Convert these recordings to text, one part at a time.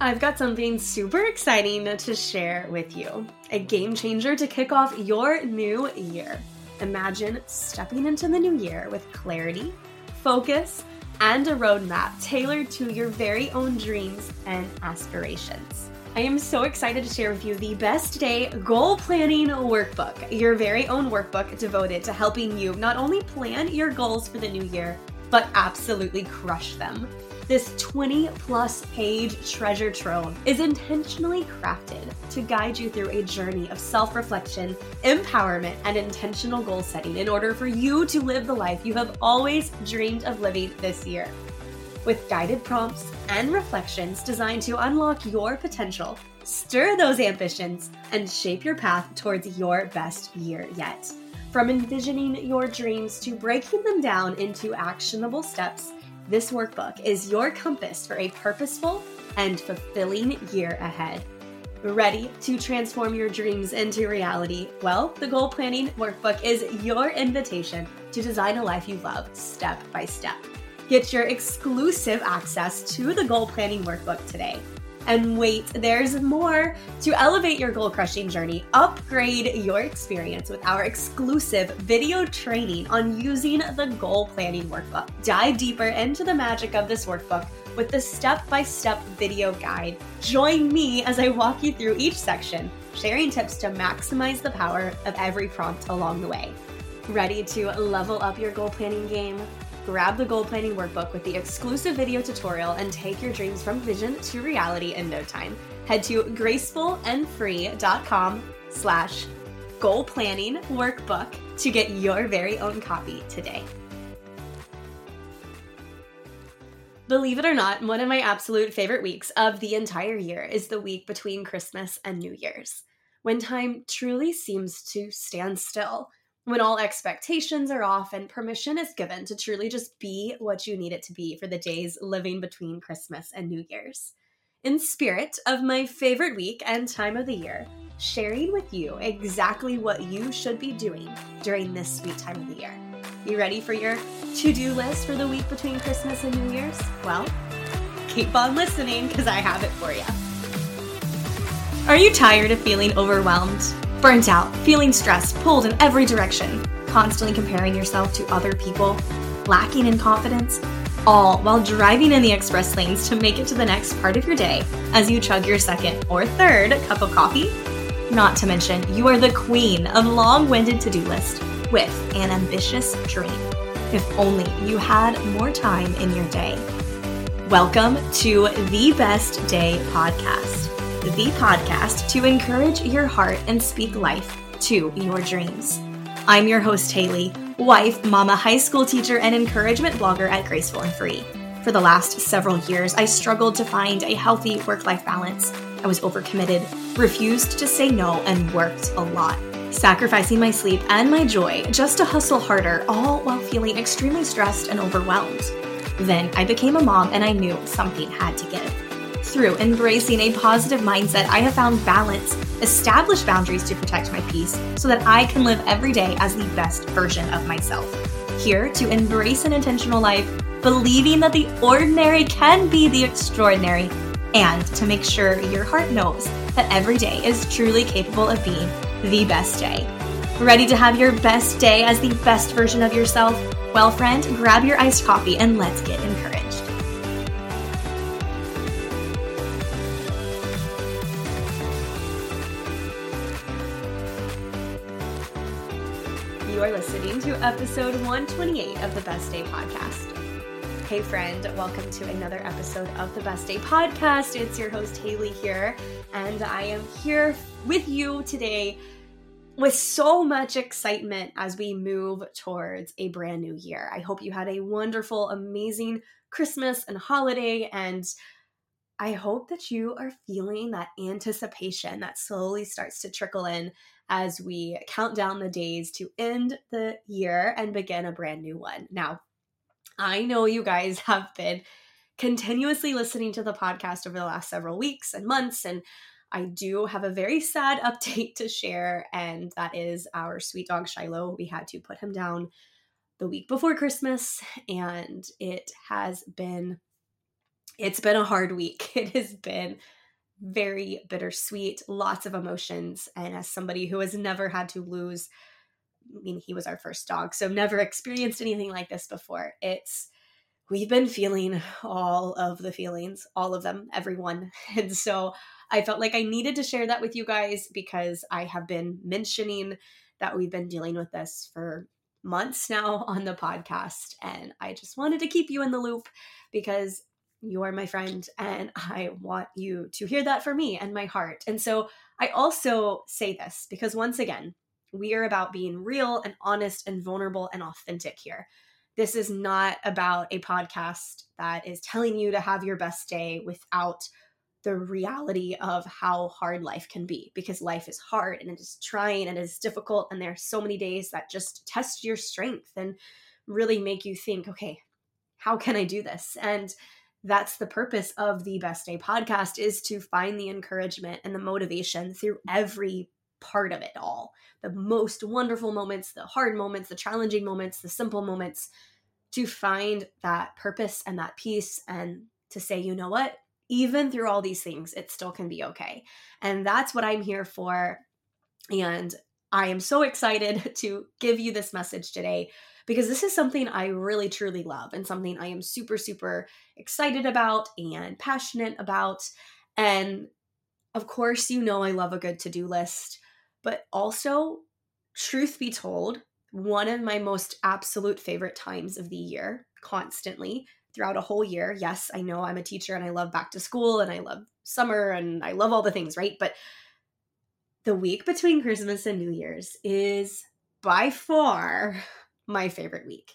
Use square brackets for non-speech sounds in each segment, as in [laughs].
I've got something super exciting to share with you. A game changer to kick off your new year. Imagine stepping into the new year with clarity, focus, and a roadmap tailored to your very own dreams and aspirations. I am so excited to share with you the Best Day Goal Planning Workbook, your very own workbook devoted to helping you not only plan your goals for the new year, but absolutely crush them. This 20 plus page treasure trove is intentionally crafted to guide you through a journey of self reflection, empowerment, and intentional goal setting in order for you to live the life you have always dreamed of living this year. With guided prompts and reflections designed to unlock your potential, stir those ambitions, and shape your path towards your best year yet. From envisioning your dreams to breaking them down into actionable steps this workbook is your compass for a purposeful and fulfilling year ahead. Ready to transform your dreams into reality? Well, the Goal Planning Workbook is your invitation to design a life you love step by step. Get your exclusive access to the Goal Planning Workbook today and wait, there's more. To elevate your goal crushing journey, upgrade your experience with our exclusive video training on using the goal planning workbook. Dive deeper into the magic of this workbook with the step by step video guide. Join me as I walk you through each section, sharing tips to maximize the power of every prompt along the way. Ready to level up your goal planning game? Grab the goal planning workbook with the exclusive video tutorial and take your dreams from vision to reality in no time. Head to gracefulandfree.com slash goal planning workbook to get your very own copy today. Believe it or not, one of my absolute favorite weeks of the entire year is the week between Christmas and New Year's, when time truly seems to stand still when all expectations are off and permission is given to truly just be what you need it to be for the days living between Christmas and New Year's. In spirit of my favorite week and time of the year, sharing with you exactly what you should be doing during this sweet time of the year. You ready for your to do list for the week between Christmas and New Year's? Well, keep on listening because I have it for you. Are you tired of feeling overwhelmed? Burnt out, feeling stressed, pulled in every direction, constantly comparing yourself to other people, lacking in confidence, all while driving in the express lanes to make it to the next part of your day as you chug your second or third cup of coffee? Not to mention, you are the queen of long winded to do list with an ambitious dream. If only you had more time in your day. Welcome to the Best Day Podcast the podcast to encourage your heart and speak life to your dreams. I'm your host, Haley, wife, mama, high school teacher, and encouragement blogger at Graceful and Free. For the last several years, I struggled to find a healthy work life balance. I was overcommitted, refused to say no, and worked a lot, sacrificing my sleep and my joy just to hustle harder, all while feeling extremely stressed and overwhelmed. Then I became a mom and I knew something had to give. Through embracing a positive mindset, I have found balance, established boundaries to protect my peace so that I can live every day as the best version of myself. Here to embrace an intentional life, believing that the ordinary can be the extraordinary, and to make sure your heart knows that every day is truly capable of being the best day. Ready to have your best day as the best version of yourself? Well, friend, grab your iced coffee and let's get encouraged. Episode 128 of the Best Day Podcast. Hey, friend, welcome to another episode of the Best Day Podcast. It's your host, Haley, here, and I am here with you today with so much excitement as we move towards a brand new year. I hope you had a wonderful, amazing Christmas and holiday, and I hope that you are feeling that anticipation that slowly starts to trickle in as we count down the days to end the year and begin a brand new one. Now, I know you guys [laughs] have been continuously listening to the podcast over the last several weeks and months, and I do have a very sad [laughs] update to share, and that is our sweet dog Shiloh. We had to put him down the week before Christmas, and it has been It's been a hard week. [laughs] It has been very bittersweet, lots of emotions. And as somebody who has never had to lose, I mean, he was our first dog, so never experienced anything like this before. It's, we've been feeling all of the feelings, all of them, everyone. [laughs] And so I felt like I needed to share that with you guys because I have been mentioning that we've been dealing with this for months now [laughs] on the podcast. And I just wanted to keep you in the loop because you are my friend and I want you to hear that for me and my heart. And so I also say this because once again, we are about being real and honest and vulnerable and authentic here. This is not about a podcast that is telling you to have your best day without the reality of how hard life can be because life is hard and it is trying and it is difficult and there are so many days that just test your strength and really make you think okay how can i do this and that's the purpose of the best day podcast is to find the encouragement and the motivation through every part of it all the most wonderful moments the hard moments the challenging moments the simple moments to find that purpose and that peace and to say you know what even through all these things, it still can be okay. And that's what I'm here for. And I am so excited [laughs] to give you this message today because this is something I really truly love and something I am super, super excited about and passionate about. And of course, you know I love a good to do list, but also, truth be told, one of my most absolute favorite times of the year, constantly, throughout a whole year. Yes, I know I'm a teacher and I love back to school and I love summer and I love all the things, right? But the week between Christmas and New Year's is by far my favorite week.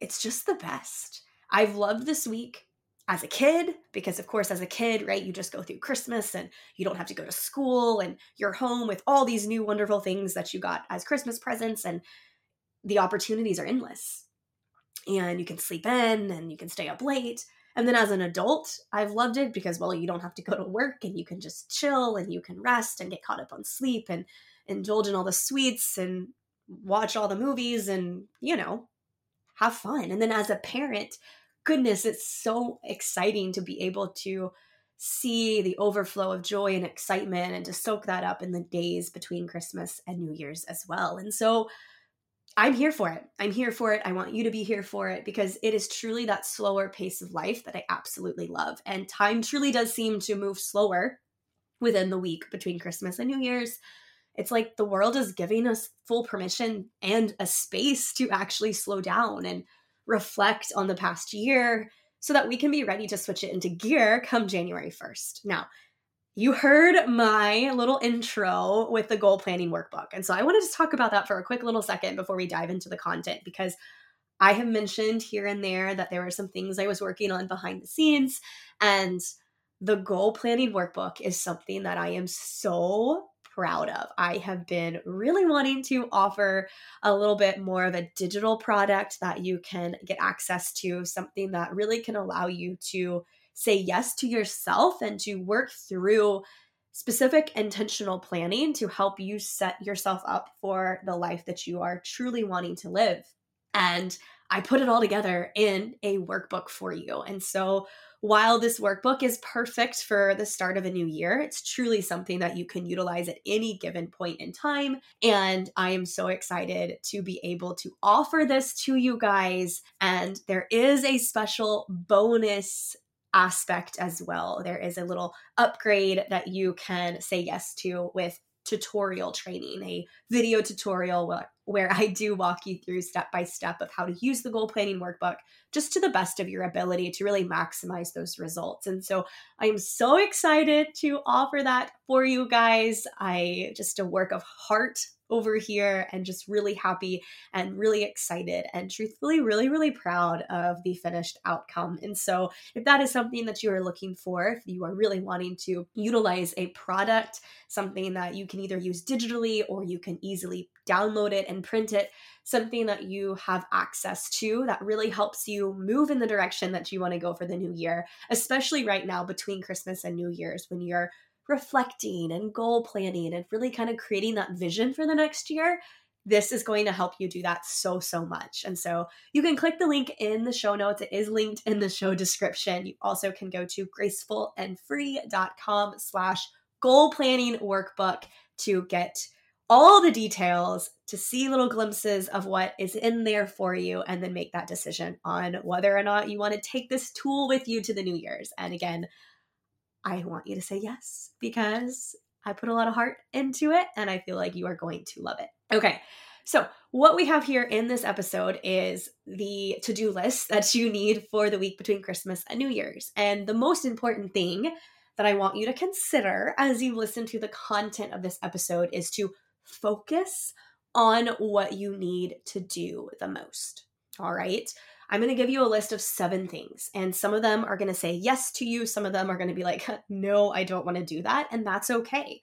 It's just the best. I've loved this week as a kid because of course as a kid right you just go through christmas and you don't have to go to school and you're home with all these new wonderful things that you got as christmas presents and the opportunities are endless and you can sleep in and you can stay up late. And then as an adult, I've loved it because, well, you don't have to go to work and you can just chill and you can rest and get caught up on sleep and indulge in all the sweets and watch all the movies and, you know, have fun. And then as a parent, goodness, it's so exciting to be able to see the overflow of joy and excitement and to soak that up in the days between Christmas and New Year's as well. And so I'm here for it. I'm here for it. I want you to be here for it because it is truly that slower pace of life that I absolutely love. And time truly does seem to move slower within the week between Christmas and New Year's. It's like the world is giving us full permission and a space to actually slow down and reflect on the past year so that we can be ready to switch it into gear come January 1st. Now, you heard my little intro with the goal planning workbook. And so I wanted to talk about that for a quick little second before we dive into the content because I have mentioned here and there that there were some things I was working on behind the scenes. And the goal planning workbook is something that I am so proud of. I have been really wanting to offer a little bit more of a digital product that you can get access to, something that really can allow you to say yes to yourself and to work through specific intentional planning to help you set yourself up for the life that you are truly wanting to live. And I put it all together in a workbook for you. And so while this workbook is perfect for the start of a new year, it's truly something that you can utilize at any given point in time. And I am so excited to be able to offer this to you guys. And there is a special bonus aspect as well. There is a little upgrade that you can say yes to with tutorial training, a video tutorial where, where I do walk you through step by step of how to use the goal planning workbook just to the best of your ability to really maximize those results. And so I'm so excited to offer that for you guys. I just a work of heart over here and just really happy and really excited and truthfully really really proud of the finished outcome. And so if that is something that you are looking for if you are really wanting to utilize a product something that you can either use digitally or you can easily download it and print it something that you have access to that really helps you move in the direction that you want to go for the new year especially right now between christmas and new year's when you're reflecting and goal planning and really kind of creating that vision for the next year, this is going to help you do that so so much. And so you can click the link in the show notes. It is linked in the show description. You also can go to gracefulandfree.com slash goal planning workbook to get all the details to see little glimpses of what is in there for you and then make that decision on whether or not you want to take this tool with you to the new year's. And again i want you to say yes because I put a lot of heart into it and I feel like you are going to love it. Okay. So, what we have here in this episode is the to do list that you need for the week between Christmas and New Year's. And the most important thing that I want you to consider as you listen to the content of this episode is to focus on what you need to do the most. All right. I'm going to give you a list of seven things, and some of them are going to say yes to you. Some of them are going to be like, [laughs] no, I don't want to do that. And that's okay.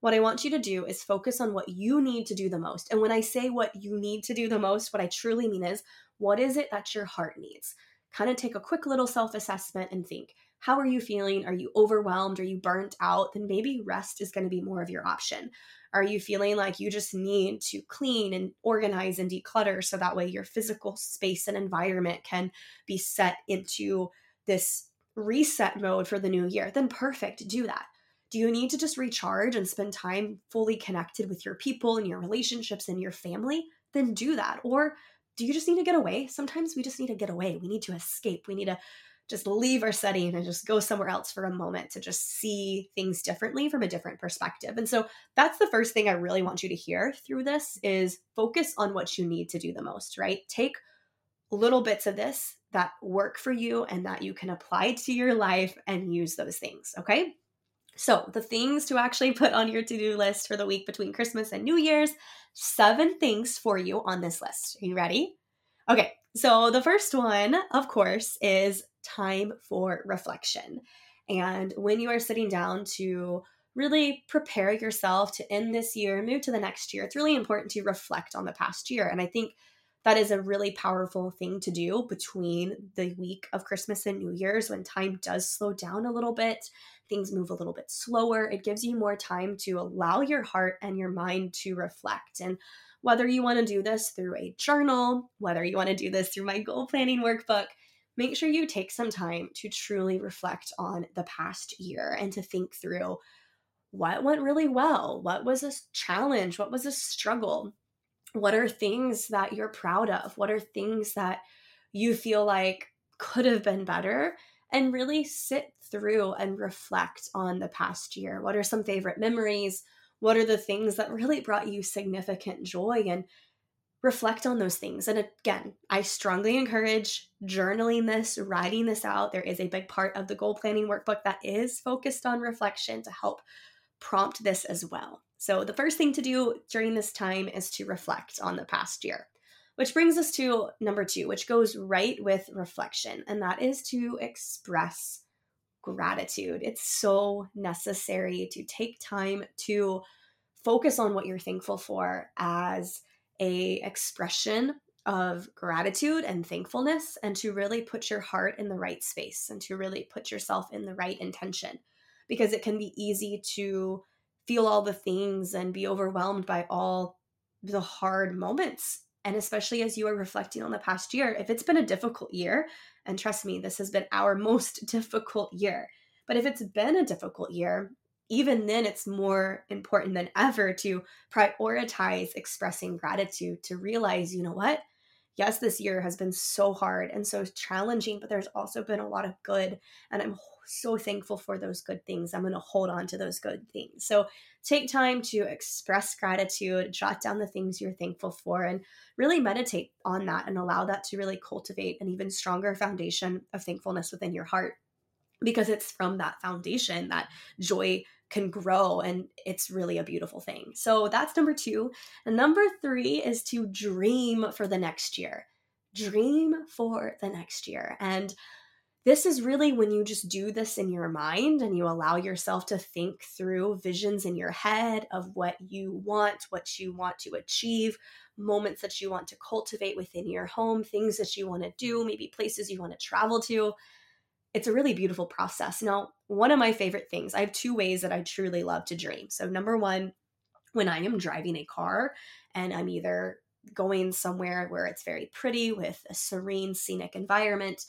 What I want you to do is focus on what you need to do the most. And when I say what you need to do the most, what I truly mean is what is it that your heart needs? Kind of take a quick little self assessment and think, how are you feeling? Are you overwhelmed? Are you burnt out? Then maybe rest is going to be more of your option. Are you feeling like you just need to clean and organize and declutter so that way your physical space and environment can be set into this reset mode for the new year? Then perfect, do that. Do you need to just recharge and spend time fully connected with your people and your relationships and your family? Then do that. Or do you just need to get away? Sometimes we just need to get away. We need to escape. We need to just leave our setting and just go somewhere else for a moment to just see things differently from a different perspective. And so that's the first thing I really want you to hear through this is focus on what you need to do the most, right? Take little bits of this that work for you and that you can apply to your life and use those things, okay? So, the things to actually put on your to do list for the week between Christmas and New Year's, seven things for you on this list. Are you ready? Okay, so the first one, of course, is time for reflection. And when you are sitting down to really prepare yourself to end this year, move to the next year, it's really important to reflect on the past year. And I think that is a really powerful thing to do between the week of Christmas and New Year's when time does slow down a little bit, things move a little bit slower. It gives you more time to allow your heart and your mind to reflect. And whether you want to do this through a journal, whether you want to do this through my goal planning workbook, make sure you take some time to truly reflect on the past year and to think through what went really well, what was a challenge, what was a struggle, what are things that you're proud of, what are things that you feel like could have been better, and really sit through and reflect on the past year. What are some favorite memories? What are the things that really brought you significant joy? And reflect on those things. And again, I strongly encourage journaling this, writing this out. There is a big part of the goal planning workbook that is focused on reflection to help prompt this as well. So, the first thing to do during this time is to reflect on the past year, which brings us to number two, which goes right with reflection, and that is to express gratitude. It's so necessary to take time to focus on what you're thankful for as a expression of gratitude and thankfulness and to really put your heart in the right space and to really put yourself in the right intention. Because it can be easy to feel all the things and be overwhelmed by all the hard moments. And especially as you are reflecting on the past year if it's been a difficult year and trust me this has been our [laughs] most difficult year but if it's been a difficult year even then it's more important than ever to prioritize expressing gratitude to realize you know what? Yes this year has been so hard and so challenging but there's also been a lot of good and i'm so thankful for those good things. I'm going to hold on to those good things. So take time to express gratitude jot down the things you're thankful for and really meditate on that and allow that to really cultivate an even stronger foundation of thankfulness within your heart because it's from that foundation that joy can grow and it's really a beautiful thing. So that's number 2. And number 3 is to dream for the next year. Dream for the next year. And this is really when you just do this in your mind and you allow yourself to think through visions in your head of what you want, what you want to achieve, moments that you want to cultivate within your home, things that you want to do, maybe places you want to travel to it's a really beautiful process. Now, one of my favorite things, I have two ways that I truly love to dream. So, number one, when I am driving a car and I'm either going somewhere where it's very pretty with a serene scenic environment,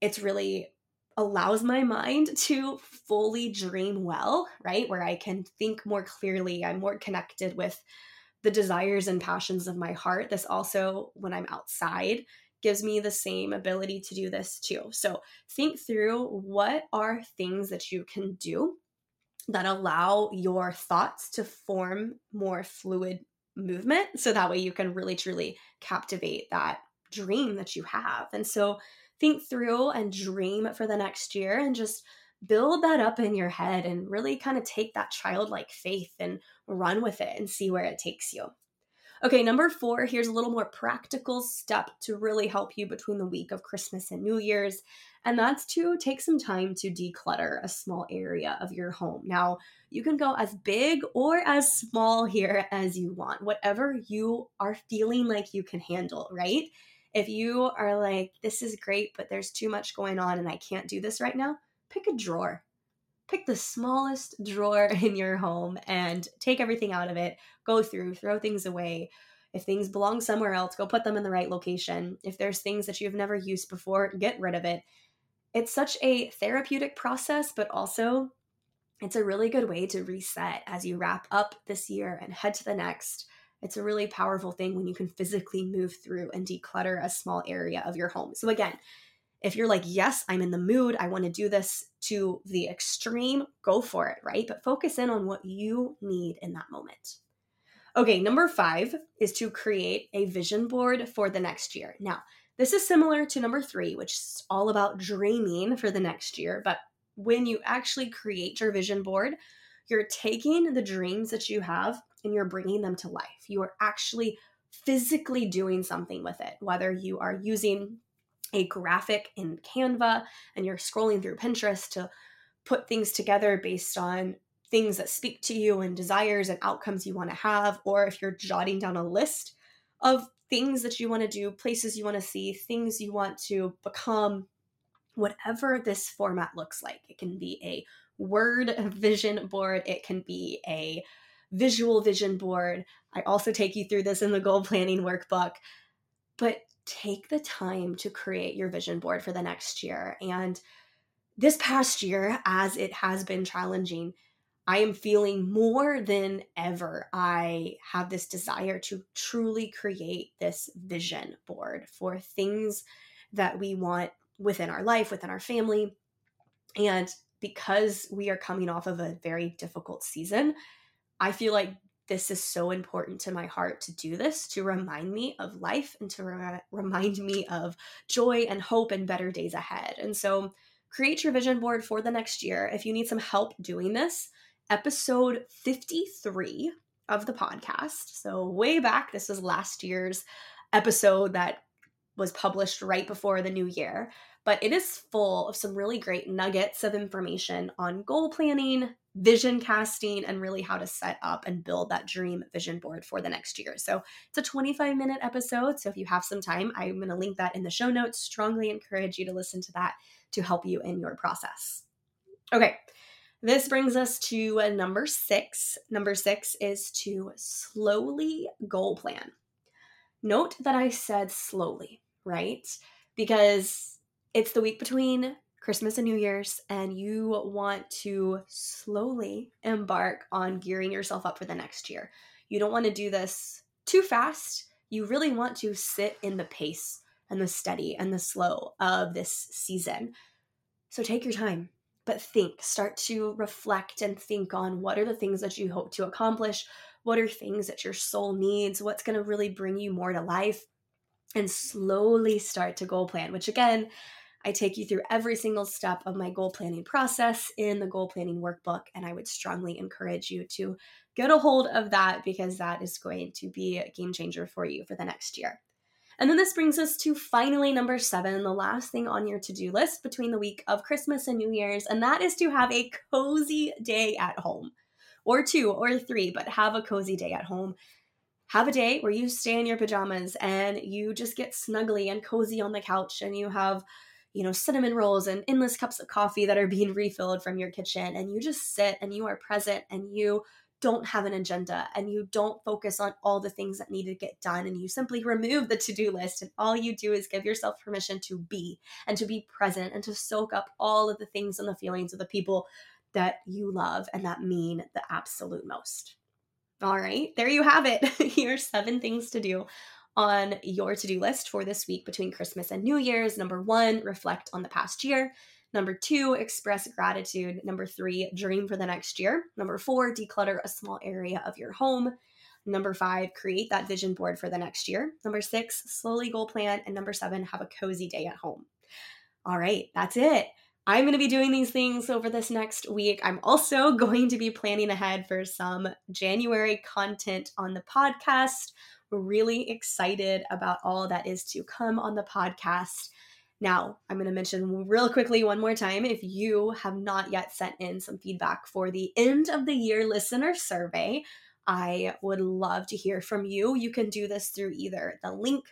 it's really allows my mind [laughs] to fully dream well, right? Where I can think more clearly, I'm more connected with the desires and passions of my heart. This also, when I'm outside, gives me the same ability to do this too. So think through what are things that you can do that allow your thoughts to form more fluid movement so that way you can really truly captivate that dream that you have. And so think through and dream for the next year and just build that up in your head and really kind of take that childlike faith and run with it and see where it takes you. Okay, number four, here's a little more practical step to really help you between the week of Christmas and New Year's, and that's to take some time to declutter a small area of your home. Now, you can go as big or as small here as you want, whatever you are feeling like you can handle, right? If you are like, this is great, but there's too much going on and I can't do this right now, pick a drawer. Pick the smallest drawer [laughs] in your home and take everything out of it, go through, throw things away. If things belong somewhere else, go put them in the right location. If there's things that you've never used before, get rid of it. It's such a therapeutic process, but also it's a really good way to reset as you wrap up this year and head to the next. It's a really powerful thing when you can physically move through and declutter a small area of your home. So, again, if you're like, yes, I'm in the mood, I want to do this to the extreme, go for it, right? But focus in on what you need in that moment. Okay, number five is to create a vision board for the next year. Now, this is similar to number three, which is all about dreaming for the next year. But when you actually create your vision board, you're taking the dreams that you have and you're bringing them to life. You are actually physically doing something with it, whether you are using a graphic in Canva and you're scrolling through Pinterest to put things together based on things that speak to you and desires and outcomes you want to have, or if you're jotting down a list of things that you want to do, places you want to see, things you want to become, whatever this format looks like. It can be a word vision board, it can be a visual vision board. I also take you through this in the goal planning workbook. But take the time to create your vision board for the next year. And this past year, as it has been challenging, I am feeling more than ever. I have this desire to truly create this vision board for things that we want within our life, within our family. And because we are coming off of a very difficult season, I feel like this is so important to my heart to do this, to remind me of life and to re- remind me of joy and hope and better days ahead. And so, create your vision board for the next year. If you need some help doing this, episode 53 of the podcast. So, way back, this was last year's episode that was published right before the new year, but it is full of some really great nuggets of information on goal planning, vision casting and really how to set up and build that dream vision board for the next year. So it's a 25 minute episode. So if you have some time, I'm going to link that in the show notes. Strongly encourage you to listen to that to help you in your process. Okay. This brings us to uh, number six. Number six is to slowly goal plan. Note that I said slowly, right? Because it's the week between Christmas and New Year's, and you want to slowly embark on gearing yourself up for the next year. You don't want to do this too fast. You really want to sit in the pace and the steady and the slow of this season. So take your time, but think, start to reflect and think on what are the things that you hope to accomplish? What are things that your soul needs? What's going to really bring you more to life? And slowly start to goal plan, which again, I take you through every single step of my goal planning process in the goal planning workbook. And I would strongly encourage you to get a hold of that because that is going to be a game changer for you for the next year. And then this brings us to finally number seven, the last thing on your to do list between the week of Christmas and New Year's, and that is to have a cozy day at home, or two or three, but have a cozy day at home. Have a day where you stay in your pajamas and you just get snuggly and cozy on the couch and you have you know, cinnamon rolls and endless cups of coffee that are being refilled from your kitchen. And you just sit and you are present and you don't have an agenda and you don't focus on all the things that need to get done and you simply remove the to do list and all you do is give yourself permission to be and to be present and to soak up all of the things and the feelings of the people that you love and that mean the absolute most. All right, there you have it. [laughs] Here's seven things to do on your to do list for this week between Christmas and New Year's. Number one, reflect on the past year. Number two, express gratitude. Number three, dream for the next year. Number four, declutter a small area of your home. Number five, create that vision board for the next year. Number six, slowly goal plan. And number seven, have a cozy day at home. All right, that's it. I'm going to be doing these things over this next week. I'm also [laughs] going to be planning ahead for some January content on the podcast. Really excited about all that is to come on the podcast. Now, I'm going to mention real quickly one more time if you have not yet sent in some feedback for the end of the year listener survey, I would love to hear from you. You can do this through either the link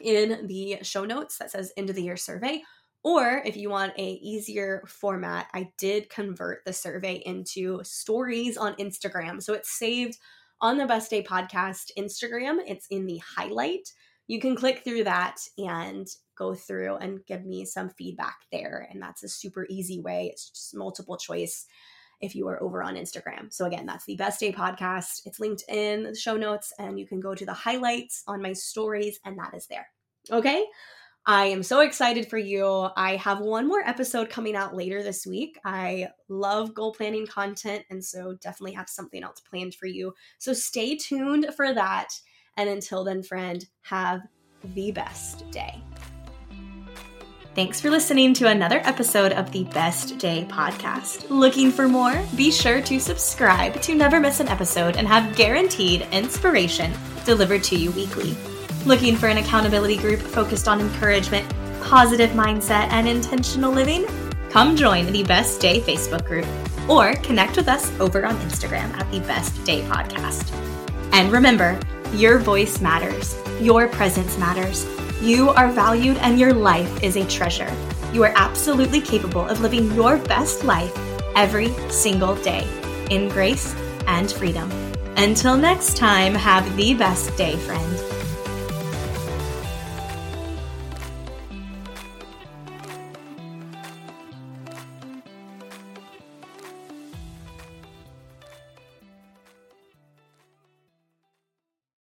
in the show notes that says end of the year survey or if you want a easier format i did convert the survey into stories on instagram so it's saved on the best day podcast instagram it's in the highlight you can click through that and go through and give me some feedback there. And that's a super easy way. It's just multiple choice if you are over on Instagram. So again, that's the Best Day podcast. It's linked in the show notes and you can go to the highlights on my stories and that is there. Okay? I am so excited for you. I have one more episode coming out later this week. I love goal planning content and so definitely have something else planned for you. So stay tuned for that. And until then, friend, have the best day. Thanks for listening to another episode of the Best Day podcast. Looking for more? Be sure to subscribe to never miss an episode and have guaranteed inspiration delivered to you weekly. Looking for an accountability group focused on encouragement, positive mindset, and intentional living? Come join the Best Day Facebook group or connect with us over on Instagram at the Best Day Podcast. And remember, your voice matters, your presence matters you are valued and your life is a treasure. You are absolutely capable of living your best life every single day in grace and freedom. Until next time, have the best day, friend.